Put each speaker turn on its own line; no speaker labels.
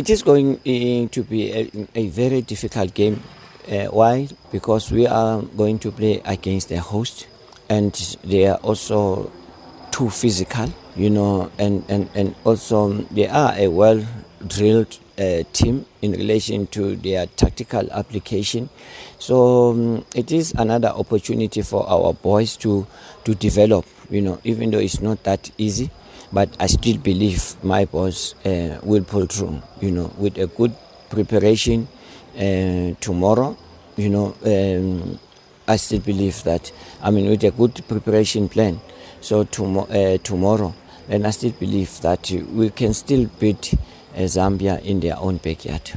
It is going to be a, a very difficult game. Uh, why? Because we are going to play against a host, and they are also too physical, you know, and, and, and also they are a well drilled uh, team in relation to their tactical application. So um, it is another opportunity for our boys to, to develop, you know, even though it's not that easy. But I still believe my boss uh, will pull through, you know, with a good preparation uh, tomorrow, you know. Um, I still believe that, I mean, with a good preparation plan, so tom- uh, tomorrow, then I still believe that we can still beat uh, Zambia in their own backyard.